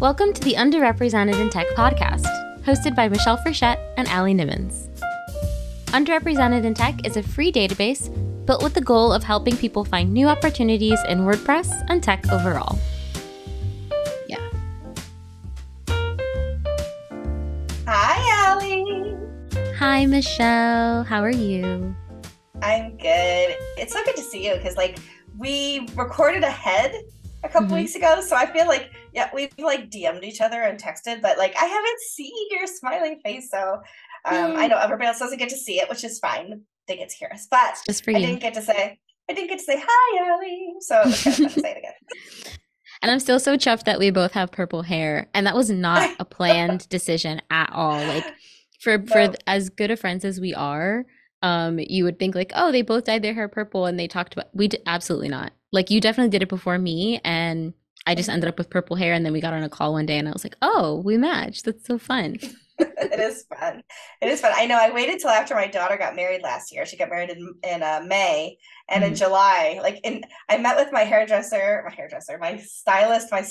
Welcome to the Underrepresented in Tech podcast, hosted by Michelle Frechette and Allie Nimmons. Underrepresented in Tech is a free database built with the goal of helping people find new opportunities in WordPress and tech overall. Yeah. Hi, Allie. Hi, Michelle. How are you? I'm good. It's so good to see you because, like, we recorded ahead a couple mm-hmm. weeks ago, so I feel like yeah, we've like DM'd each other and texted, but like I haven't seen your smiling face, so um, I know everybody else doesn't get to see it, which is fine. They get to hear us, but just for I you. didn't get to say I didn't get to say hi, Allie. So it was kind of fun to say it again. And I'm still so chuffed that we both have purple hair, and that was not a planned decision at all. Like for no. for as good of friends as we are, um, you would think like, oh, they both dyed their hair purple, and they talked about. We did absolutely not. Like you definitely did it before me, and I just ended up with purple hair, and then we got on a call one day, and I was like, "Oh, we matched. That's so fun." it is fun. It is fun. I know. I waited till after my daughter got married last year. She got married in in uh, May, and mm-hmm. in July, like in, I met with my hairdresser, my hairdresser, my stylist, my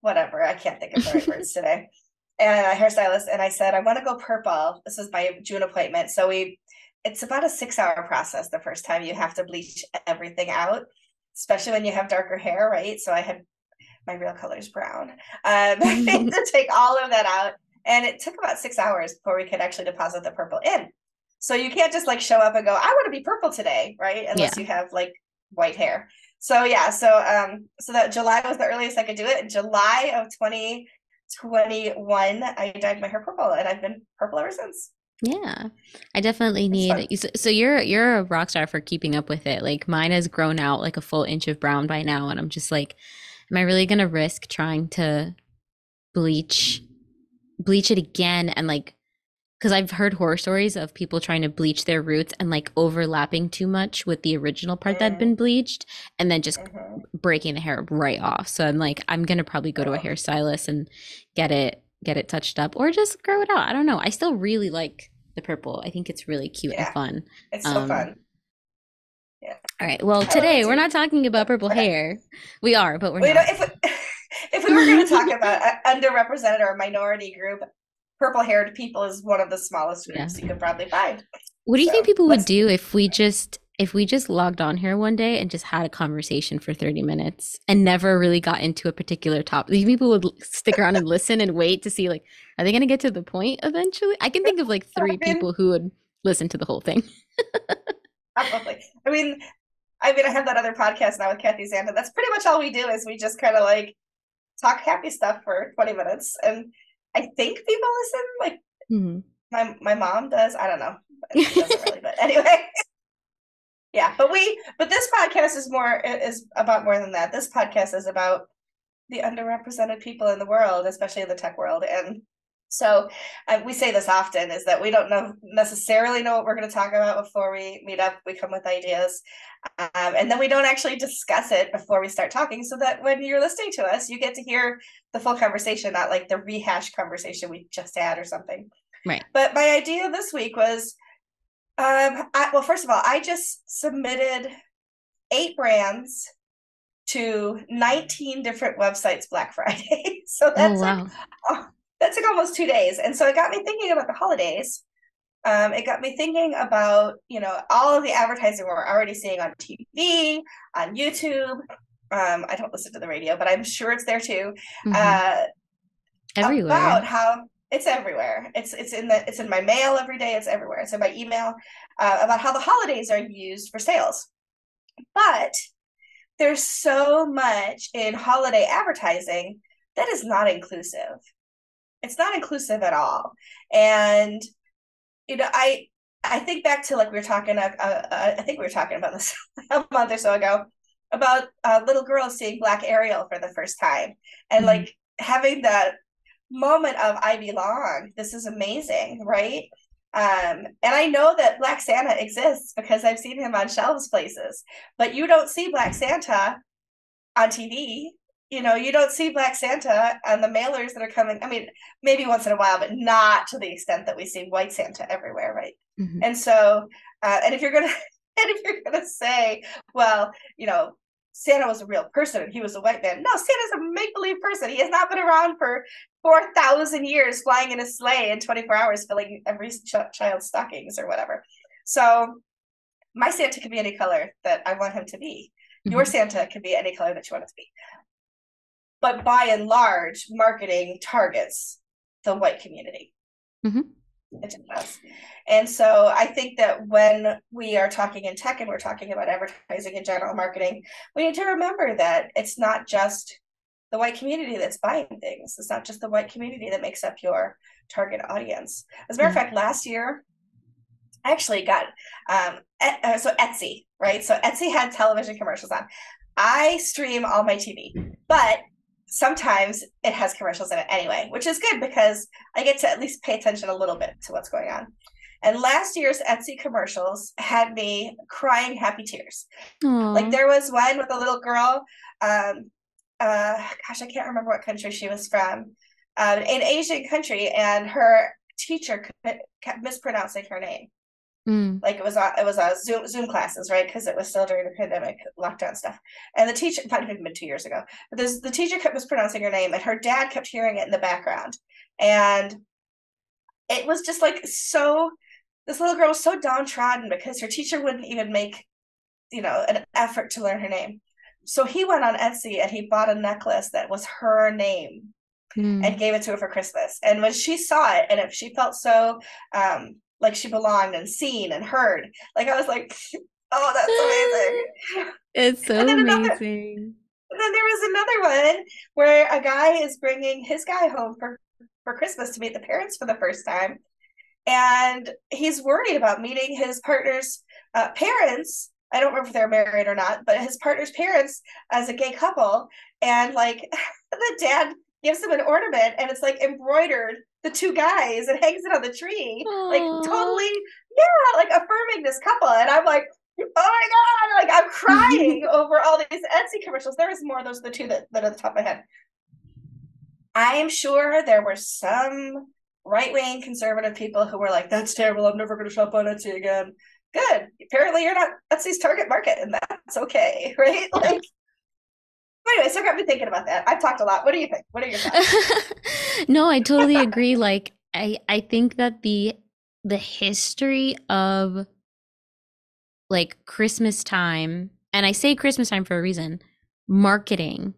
whatever. I can't think of the right words today, and a hairstylist. And I said, I want to go purple. This is my June appointment. So we, it's about a six hour process. The first time you have to bleach everything out especially when you have darker hair, right? So I had my real color is brown. Um, to take all of that out. And it took about six hours before we could actually deposit the purple in. So you can't just like show up and go, I want to be purple today, right? Unless yeah. you have like white hair. So yeah, so um, so that July was the earliest I could do it. In July of 2021, I dyed my hair purple and I've been purple ever since. Yeah, I definitely need. So you're you're a rock star for keeping up with it. Like mine has grown out like a full inch of brown by now, and I'm just like, am I really gonna risk trying to bleach bleach it again and like because I've heard horror stories of people trying to bleach their roots and like overlapping too much with the original part that had been bleached and then just mm-hmm. breaking the hair right off. So I'm like, I'm gonna probably go to a hairstylist and get it get it touched up or just grow it out. I don't know. I still really like the purple. I think it's really cute yeah. and fun. It's so um, fun. Yeah. All right. Well, today we're not talking about purple hair. We are, but we're well, not. You know, if, we, if we were going to talk about underrepresented or minority group, purple-haired people is one of the smallest groups yeah. you could probably find. What do you so, think people would do if we just if we just logged on here one day and just had a conversation for 30 minutes and never really got into a particular topic? These people would stick around and listen and wait to see like are they going to get to the point eventually? I can think of like three people who would listen to the whole thing. Probably. I mean, I mean, I have that other podcast now with Kathy Zanda. That's pretty much all we do is we just kind of like talk happy stuff for 20 minutes. And I think people listen. Like mm-hmm. my my mom does. I don't know. doesn't really, but anyway. Yeah, but we but this podcast is more is about more than that. This podcast is about the underrepresented people in the world, especially in the tech world. And so uh, we say this often is that we don't know necessarily know what we're going to talk about before we meet up. We come with ideas, um, and then we don't actually discuss it before we start talking, so that when you're listening to us, you get to hear the full conversation, not like the rehash conversation we just had or something. Right. But my idea this week was, um, I, well, first of all, I just submitted eight brands to 19 different websites Black Friday. so oh, that's oh, wow. like, oh, that took almost two days. And so it got me thinking about the holidays. Um, it got me thinking about, you know, all of the advertising we're already seeing on TV, on YouTube. Um, I don't listen to the radio, but I'm sure it's there too. Mm-hmm. Uh, everywhere. About how it's everywhere. It's it's in the it's in my mail every day. It's everywhere. It's in my email uh, about how the holidays are used for sales. But there's so much in holiday advertising that is not inclusive it's not inclusive at all and you know i i think back to like we were talking uh, uh, i think we were talking about this a month or so ago about uh, little girls seeing black ariel for the first time and mm-hmm. like having that moment of i belong this is amazing right um, and I know that Black Santa exists because I've seen him on shelves places, but you don't see Black Santa on TV you know, you don't see Black Santa on the mailers that are coming. I mean, maybe once in a while, but not to the extent that we see White Santa everywhere, right? Mm-hmm. And so, uh, and if you're gonna, and if you're gonna say, well, you know, Santa was a real person and he was a white man. No, Santa's a make believe person. He has not been around for 4,000 years flying in a sleigh in 24 hours, filling every ch- child's stockings or whatever. So my Santa can be any color that I want him to be. Mm-hmm. Your Santa can be any color that you want it to be. But by and large, marketing targets the white community. Mm-hmm. It does. And so I think that when we are talking in tech and we're talking about advertising and general marketing, we need to remember that it's not just the white community that's buying things. It's not just the white community that makes up your target audience. As a matter of mm-hmm. fact, last year, I actually got um, et- uh, so Etsy, right? So Etsy had television commercials on. I stream all my TV, but sometimes it has commercials in it anyway, which is good because I get to at least pay attention a little bit to what's going on. And last year's Etsy commercials had me crying happy tears. Aww. Like there was one with a little girl. Um, uh, gosh, I can't remember what country she was from. Um, an Asian country, and her teacher kept mispronouncing her name. Mm. Like it was a, it was a Zoom Zoom classes, right? Because it was still during the pandemic lockdown stuff. And the teacher, might have been two years ago. But this, the teacher kept mispronouncing her name, and her dad kept hearing it in the background, and it was just like so. This little girl was so downtrodden because her teacher wouldn't even make, you know, an effort to learn her name. So he went on Etsy and he bought a necklace that was her name mm. and gave it to her for Christmas. And when she saw it, and if she felt so um, like she belonged and seen and heard. Like I was like, oh, that's amazing. It's so amazing. Another, and then there was another one where a guy is bringing his guy home for for Christmas to meet the parents for the first time, and he's worried about meeting his partner's uh, parents. I don't remember if they're married or not, but his partner's parents as a gay couple, and like the dad gives him an ornament, and it's like embroidered the two guys and hangs it on the tree. Aww. Like totally, yeah, like affirming this couple. And I'm like, oh my god, like I'm crying over all these Etsy commercials. There is more. Those are the two that, that are at the top of my head. I am sure there were some right wing conservative people who were like, that's terrible. I'm never going to shop on Etsy again. Good. Apparently, you're not Etsy's target market, and that's okay, right? Like, anyway, so I've been thinking about that. I've talked a lot. What do you think? What are your thoughts? no, I totally agree. like I I think that the the history of like Christmas time, and I say Christmas time for a reason, marketing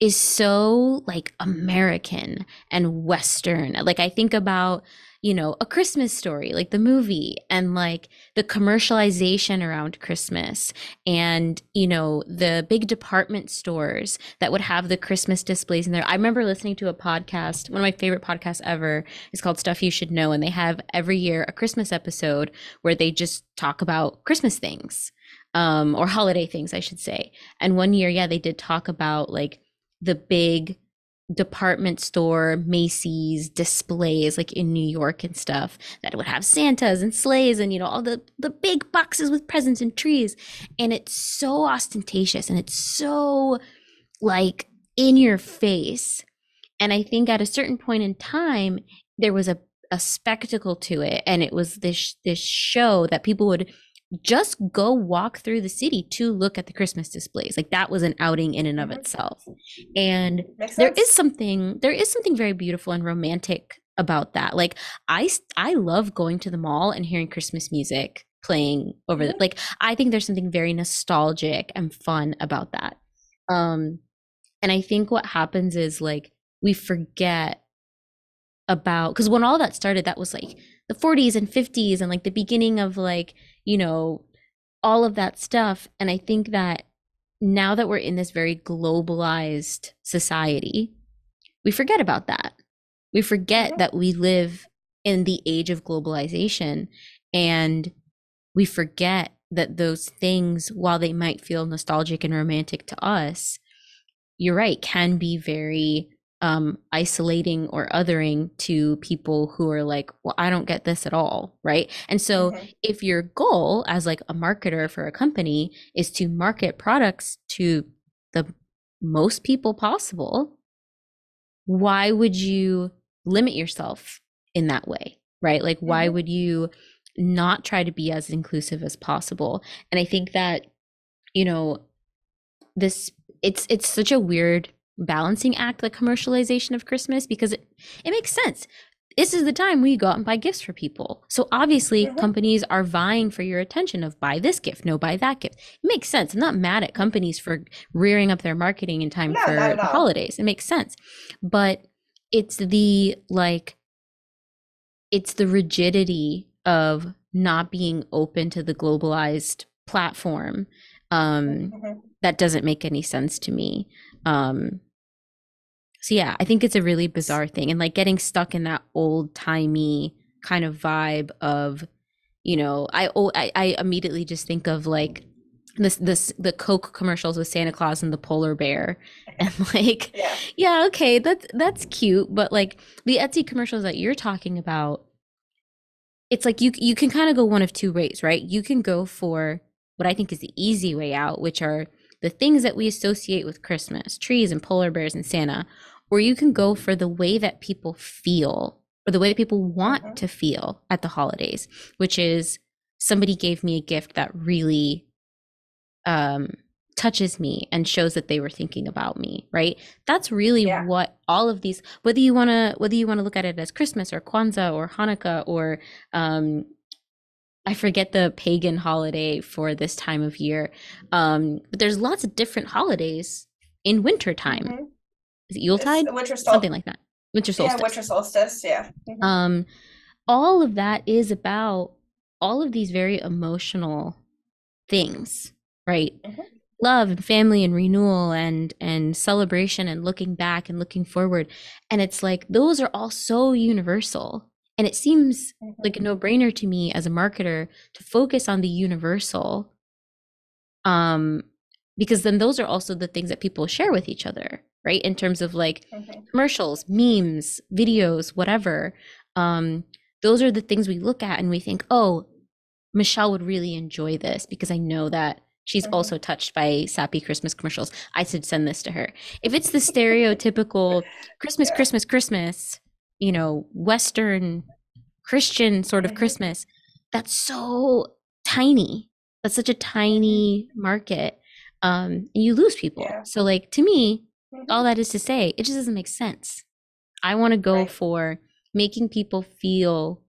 is so like American and Western. Like I think about you know, a Christmas story, like the movie, and like the commercialization around Christmas, and, you know, the big department stores that would have the Christmas displays in there. I remember listening to a podcast, one of my favorite podcasts ever is called Stuff You Should Know. And they have every year a Christmas episode where they just talk about Christmas things um, or holiday things, I should say. And one year, yeah, they did talk about like the big department store Macy's displays like in New York and stuff that would have Santas and sleighs and you know all the the big boxes with presents and trees. And it's so ostentatious and it's so like in your face. And I think at a certain point in time there was a a spectacle to it. And it was this this show that people would just go walk through the city to look at the Christmas displays. Like that was an outing in and of mm-hmm. itself. And there is something there is something very beautiful and romantic about that. Like I I love going to the mall and hearing Christmas music playing over the mm-hmm. like I think there's something very nostalgic and fun about that. Um and I think what happens is like we forget about because when all that started that was like the 40s and 50s and like the beginning of like you know, all of that stuff. And I think that now that we're in this very globalized society, we forget about that. We forget that we live in the age of globalization and we forget that those things, while they might feel nostalgic and romantic to us, you're right, can be very um, isolating or othering to people who are like, well, I don't get this at all. Right. And so mm-hmm. if your goal as like a marketer for a company is to market products to the most people possible, why would you limit yourself in that way? Right. Like, mm-hmm. why would you not try to be as inclusive as possible? And I think that, you know, this it's it's such a weird balancing act the commercialization of christmas because it, it makes sense. This is the time we go out and buy gifts for people. So obviously mm-hmm. companies are vying for your attention of buy this gift no buy that gift. It makes sense. I'm not mad at companies for rearing up their marketing in time no, for the holidays. It makes sense. But it's the like it's the rigidity of not being open to the globalized platform um, mm-hmm. that doesn't make any sense to me. Um, so yeah i think it's a really bizarre thing and like getting stuck in that old timey kind of vibe of you know I, I i immediately just think of like this this the coke commercials with santa claus and the polar bear and like yeah. yeah okay that's that's cute but like the etsy commercials that you're talking about it's like you you can kind of go one of two ways, right? You can go for what I think is the easy way out, which are the things that we associate with Christmas, trees and polar bears and Santa, or you can go for the way that people feel or the way that people want mm-hmm. to feel at the holidays, which is somebody gave me a gift that really um touches me and shows that they were thinking about me right that's really yeah. what all of these whether you want to whether you want to look at it as christmas or kwanzaa or hanukkah or um i forget the pagan holiday for this time of year um but there's lots of different holidays in winter time. Mm-hmm. is it yuletide? Winter solstice. something like that. Winter solstice. yeah winter solstice yeah. Mm-hmm. um all of that is about all of these very emotional things right? Mm-hmm. Love and family and renewal and and celebration and looking back and looking forward. And it's like those are all so universal and it seems like a mm-hmm. no-brainer to me as a marketer to focus on the universal um because then those are also the things that people share with each other right in terms of like mm-hmm. commercials memes videos whatever um those are the things we look at and we think oh michelle would really enjoy this because i know that She's mm-hmm. also touched by sappy Christmas commercials. I should send this to her. If it's the stereotypical Christmas, Christmas, Christmas, you know, Western Christian sort of mm-hmm. Christmas, that's so tiny. That's such a tiny mm-hmm. market. Um, and you lose people. Yeah. So, like, to me, mm-hmm. all that is to say, it just doesn't make sense. I want to go right. for making people feel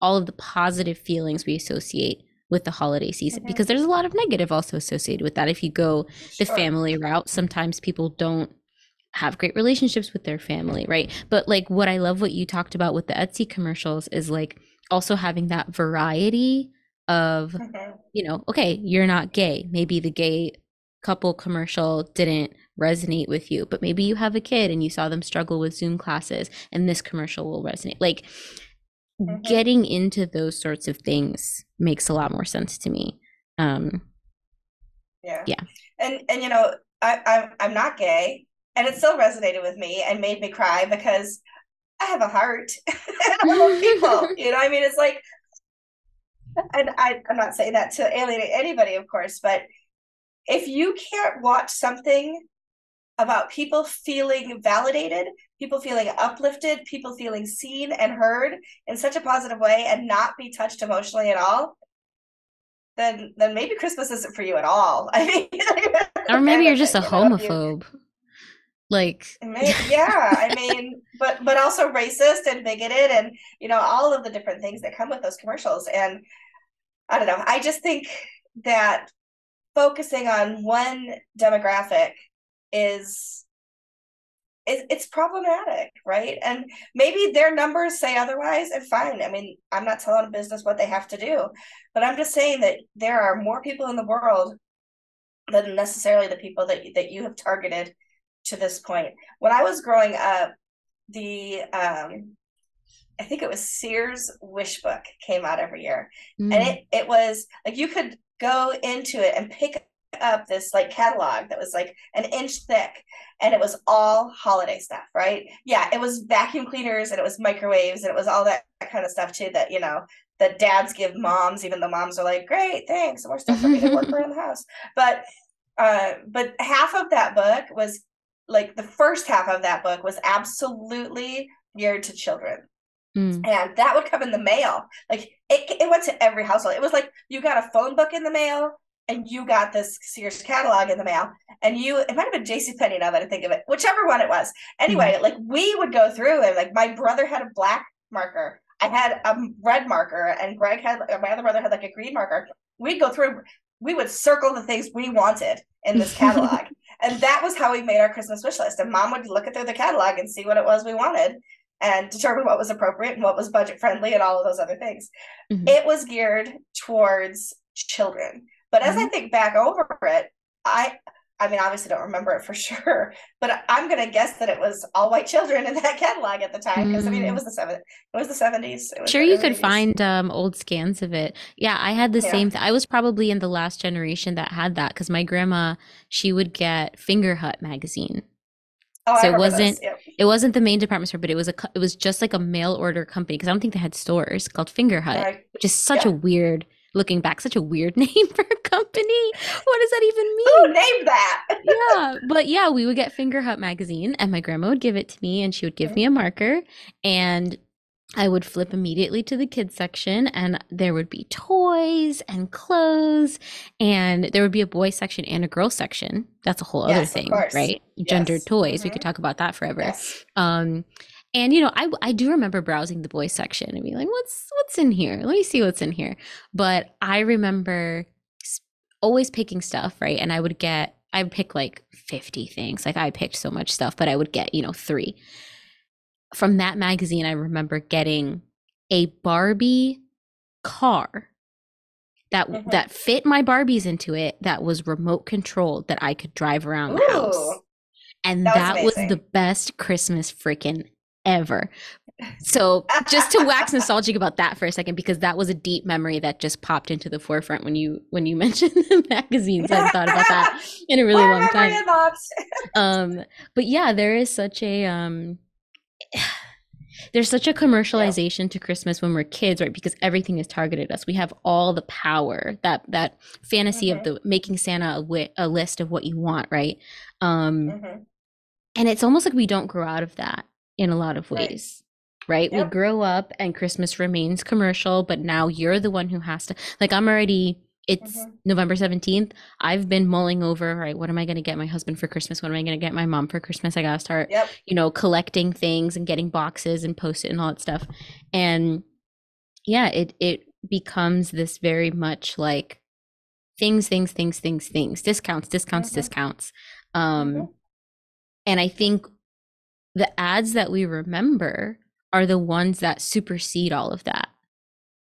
all of the positive feelings we associate with the holiday season mm-hmm. because there's a lot of negative also associated with that. If you go the sure. family route, sometimes people don't have great relationships with their family, right? But like what I love what you talked about with the Etsy commercials is like also having that variety of mm-hmm. you know, okay, you're not gay. Maybe the gay couple commercial didn't resonate with you, but maybe you have a kid and you saw them struggle with Zoom classes and this commercial will resonate. Like mm-hmm. getting into those sorts of things makes a lot more sense to me. Um, yeah. Yeah. And and you know, I, I I'm not gay, and it still resonated with me and made me cry because I have a heart and I love people. you know, I mean, it's like, and I I'm not saying that to alienate anybody, of course, but if you can't watch something about people feeling validated, people feeling uplifted, people feeling seen and heard in such a positive way and not be touched emotionally at all, then then maybe Christmas isn't for you at all. I mean, or maybe you're just a homophobe. Like yeah, I mean, but but also racist and bigoted and you know all of the different things that come with those commercials and I don't know. I just think that focusing on one demographic is it's problematic, right? And maybe their numbers say otherwise, and fine. I mean, I'm not telling a business what they have to do, but I'm just saying that there are more people in the world than necessarily the people that that you have targeted to this point. When I was growing up, the um, I think it was Sears Wish Book came out every year, mm. and it it was like you could go into it and pick up this like catalog that was like an inch thick and it was all holiday stuff right yeah it was vacuum cleaners and it was microwaves and it was all that, kind of stuff too that you know that dads give moms even though moms are like great thanks more stuff for me to work around the house but uh but half of that book was like the first half of that book was absolutely geared to children mm. and that would come in the mail like it, it went to every household it was like you got a phone book in the mail and you got this Sears catalog in the mail, and you it might have been J.C. Penney now that I think of it, whichever one it was. Anyway, mm-hmm. like we would go through and like my brother had a black marker, I had a red marker, and Greg had my other brother had like a green marker. We'd go through, we would circle the things we wanted in this catalog. And that was how we made our Christmas wish list. And mom would look at through the catalog and see what it was we wanted and determine what was appropriate and what was budget friendly and all of those other things. Mm-hmm. It was geared towards children. But as mm-hmm. I think back over it, I I mean, obviously don't remember it for sure, but I'm gonna guess that it was all white children in that catalog at the time because mm. I mean, it mm. was the seven, it was the seventies. Sure, you could 80s. find um, old scans of it. Yeah, I had the yeah. same. Th- I was probably in the last generation that had that because my grandma she would get Fingerhut magazine. Oh, so it wasn't yep. it wasn't the main department store, but it was a it was just like a mail order company because I don't think they had stores called Fingerhut, right. which is such yeah. a weird looking back, such a weird name for a company. What does that even mean? Who named that? yeah, but yeah, we would get Fingerhut magazine, and my grandma would give it to me, and she would give me a marker, and I would flip immediately to the kids section and there would be toys and clothes and there would be a boy section and a girl section. That's a whole yes, other thing, right? Yes. Gendered toys. Mm-hmm. We could mm-hmm. talk about that forever. Yes. Um and you know, I I do remember browsing the boys section and being like, "What's what's in here? Let me see what's in here." But I remember always picking stuff, right? And I would get I would pick like 50 things. Like I picked so much stuff, but I would get, you know, 3. From that magazine, I remember getting a Barbie car that mm-hmm. that fit my Barbies into it that was remote controlled that I could drive around Ooh, the house. And that, that was, was, the best Christmas freaking ever. So just to wax nostalgic about that for a second, because that was a deep memory that just popped into the forefront when you when you mentioned the magazines. I hadn't thought about that in a really long time. um, but yeah, there is such a um there's such a commercialization yeah. to Christmas when we're kids, right? Because everything is targeted us. We have all the power that that fantasy mm-hmm. of the making Santa a, wi- a, list of what you want, right? Um, mm-hmm. And it's almost like we don't grow out of that in a lot of ways. Right. right? Yep. We grow up and Christmas remains commercial, but now you're the one who has to like I'm already it's mm-hmm. November 17th. I've been mulling over, right, what am I going to get my husband for Christmas? What am I going to get my mom for Christmas? I got to start, yep. you know, collecting things and getting boxes and post it and all that stuff. And yeah, it it becomes this very much like things, things, things, things, things, discounts, discounts, mm-hmm. discounts. Um mm-hmm. and I think the ads that we remember are the ones that supersede all of that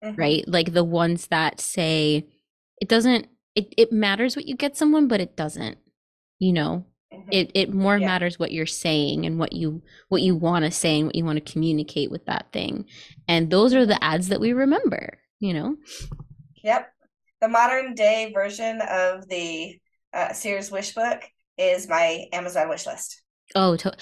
mm-hmm. right like the ones that say it doesn't it, it matters what you get someone but it doesn't you know mm-hmm. it it more yeah. matters what you're saying and what you what you want to say and what you want to communicate with that thing and those are the ads that we remember you know yep the modern day version of the uh, sears wish book is my amazon wish list oh to-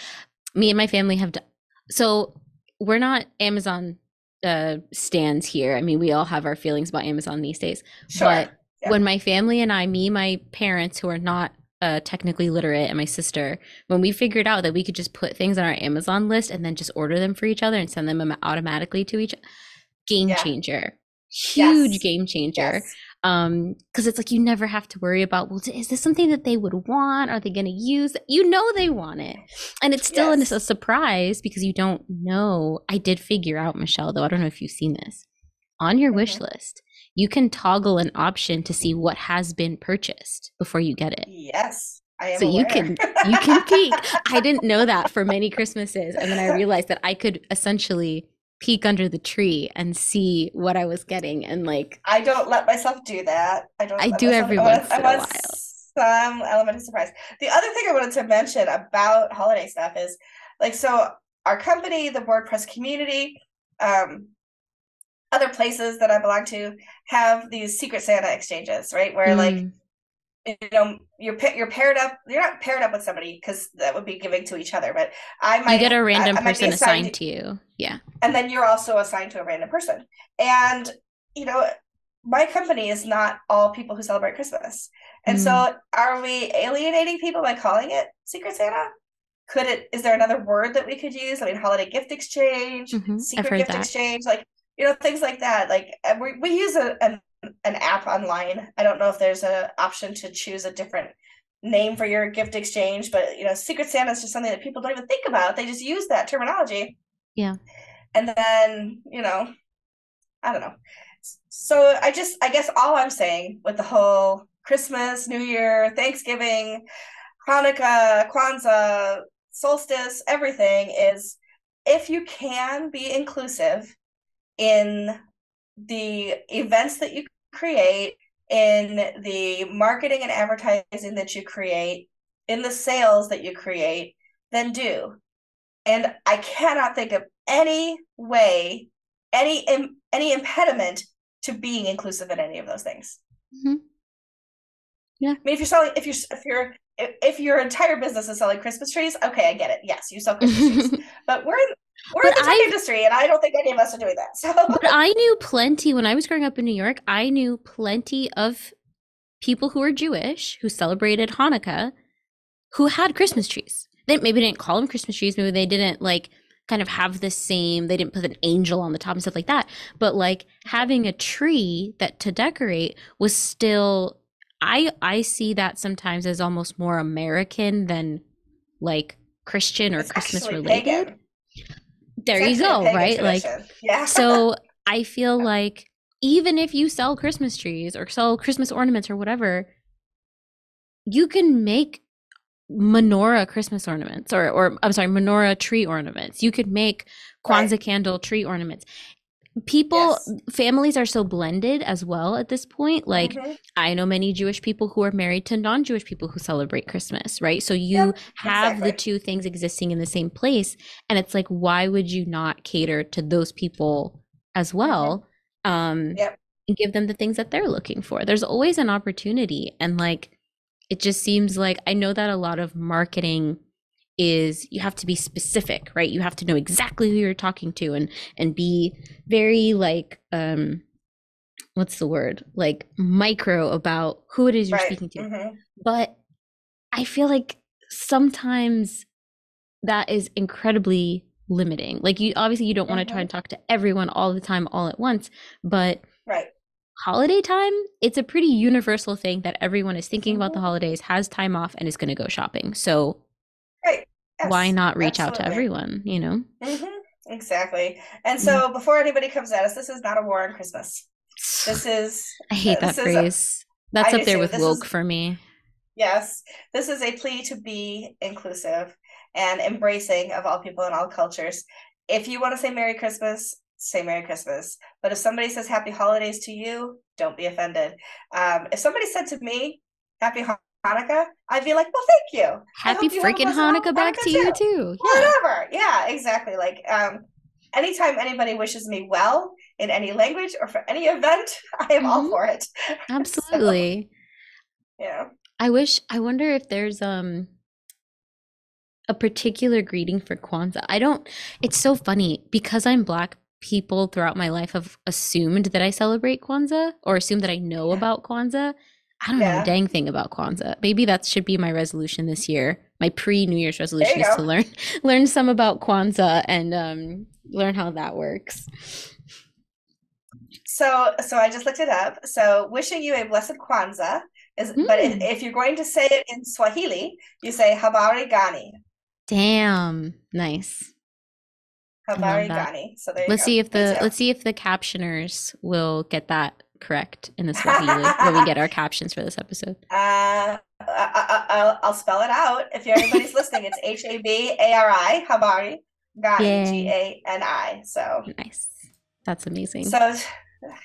me and my family have done so we're not amazon uh stands here i mean we all have our feelings about amazon these days sure. but yeah. when my family and i me my parents who are not uh, technically literate and my sister when we figured out that we could just put things on our amazon list and then just order them for each other and send them automatically to each game yeah. changer huge yes. game changer yes um because it's like you never have to worry about well is this something that they would want? Are they going to use you know they want it. And it's still yes. a surprise because you don't know. I did figure out michelle though i don't know if you've seen this. On your mm-hmm. wish list you can toggle an option to see what has been purchased before you get it. Yes. I am so aware. you can you can peek. I didn't know that for many christmases and then i realized that i could essentially peek under the tree and see what I was getting and like I don't let myself do that. I don't I do every once in a while. Some element of surprise. The other thing I wanted to mention about holiday stuff is like so our company, the WordPress community, um, other places that I belong to have these secret Santa exchanges, right? Where mm. like you know you're you're paired up you're not paired up with somebody because that would be giving to each other but i might you get a random I, person assigned, assigned to you. Yeah. and then you're also assigned to a random person. And you know my company is not all people who celebrate christmas. And mm. so are we alienating people by calling it secret santa? Could it is there another word that we could use? I mean holiday gift exchange mm-hmm. secret gift that. exchange like you know things like that. Like we, we use a, an an app online. I don't know if there's an option to choose a different name for your gift exchange, but you know, Secret Santa is just something that people don't even think about. They just use that terminology. Yeah. And then, you know, I don't know. So I just I guess all I'm saying with the whole Christmas, New Year, Thanksgiving, Hanukkah, Kwanzaa, solstice, everything is if you can be inclusive in the events that you create, in the marketing and advertising that you create, in the sales that you create, then do. And I cannot think of any way, any any impediment to being inclusive in any of those things. Mm-hmm. Yeah. I mean, if you're selling, if you're if you're if, if your entire business is selling Christmas trees, okay, I get it. Yes, you sell Christmas trees, but we're in we're but in the tech industry, and I don't think any of us are doing that. So, but I knew plenty when I was growing up in New York. I knew plenty of people who were Jewish who celebrated Hanukkah, who had Christmas trees. They maybe didn't call them Christmas trees. Maybe they didn't like kind of have the same. They didn't put an angel on the top and stuff like that. But like having a tree that to decorate was still. I I see that sometimes as almost more American than like Christian or it's Christmas related. Pagan there you go, right? Like, yeah. so I feel like even if you sell Christmas trees or sell Christmas ornaments or whatever, you can make menorah Christmas ornaments or, or I'm sorry, menorah tree ornaments. You could make Kwanzaa right. candle tree ornaments people yes. families are so blended as well at this point like mm-hmm. i know many jewish people who are married to non-jewish people who celebrate christmas right so you yep, have exactly. the two things existing in the same place and it's like why would you not cater to those people as well mm-hmm. um yep. and give them the things that they're looking for there's always an opportunity and like it just seems like i know that a lot of marketing is you have to be specific, right? You have to know exactly who you're talking to and and be very like um what's the word? Like micro about who it is you're right. speaking to. Mm-hmm. But I feel like sometimes that is incredibly limiting. Like you obviously you don't mm-hmm. want to try and talk to everyone all the time all at once, but Right. Holiday time, it's a pretty universal thing that everyone is thinking about the mm-hmm. holidays, has time off and is going to go shopping. So Right. Yes, why not reach absolutely. out to everyone you know mm-hmm. exactly and so mm-hmm. before anybody comes at us this is not a war on christmas this is i hate that phrase a, that's I up there too. with this woke is, for me yes this is a plea to be inclusive and embracing of all people and all cultures if you want to say merry christmas say merry christmas but if somebody says happy holidays to you don't be offended um, if somebody said to me happy Hanukkah, I'd be like, well, thank you. Happy freaking Hanukkah back Hanukkah to too. you too. Yeah. Whatever. Yeah, exactly. Like, um, anytime anybody wishes me well in any language or for any event, I am mm-hmm. all for it. Absolutely. so, yeah. I wish. I wonder if there's um a particular greeting for Kwanzaa. I don't. It's so funny because I'm black. People throughout my life have assumed that I celebrate Kwanzaa or assume that I know about Kwanzaa I don't yeah. know a dang thing about Kwanzaa. Maybe that should be my resolution this year. My pre New Year's resolution is go. to learn learn some about Kwanzaa and um, learn how that works. So, so I just looked it up. So, wishing you a blessed Kwanzaa is, mm. but if, if, you're going to say it in Swahili, you say Habari Gani. Damn, nice. Habari Gani. So there let's go. see if the let's see if the captioners will get that correct in the Swahili when we get our captions for this episode? Uh, I, will spell it out. If anybody's listening, it's H A B A R I, Habari, Gani, G A N I. So nice. That's amazing. So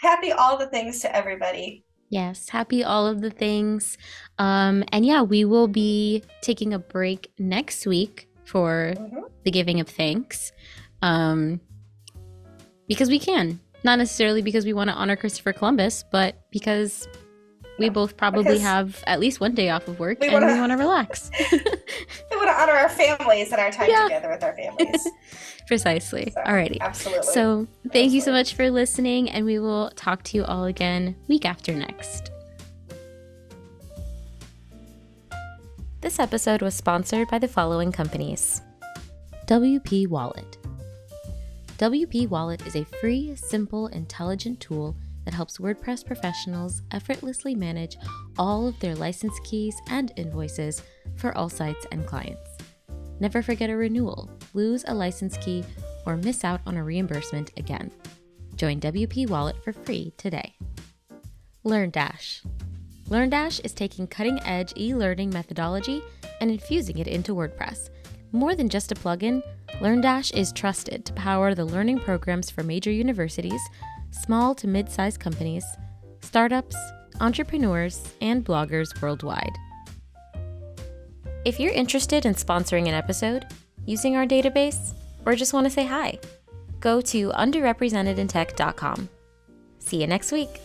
happy all the things to everybody. Yes, happy all of the things. Um, and yeah, we will be taking a break next week for mm-hmm. the giving of thanks. Um, because we can not necessarily because we want to honor Christopher Columbus, but because we both probably because have at least one day off of work we and wanna, we want to relax. we want to honor our families and our time yeah. together with our families. Precisely. So, Alrighty. Absolutely. So thank absolutely. you so much for listening, and we will talk to you all again week after next. This episode was sponsored by the following companies WP Wallet. WP Wallet is a free, simple, intelligent tool that helps WordPress professionals effortlessly manage all of their license keys and invoices for all sites and clients. Never forget a renewal, lose a license key, or miss out on a reimbursement again. Join WP Wallet for free today. LearnDash. LearnDash is taking cutting edge e learning methodology and infusing it into WordPress. More than just a plugin, LearnDash is trusted to power the learning programs for major universities, small to mid sized companies, startups, entrepreneurs, and bloggers worldwide. If you're interested in sponsoring an episode, using our database, or just want to say hi, go to underrepresentedintech.com. See you next week.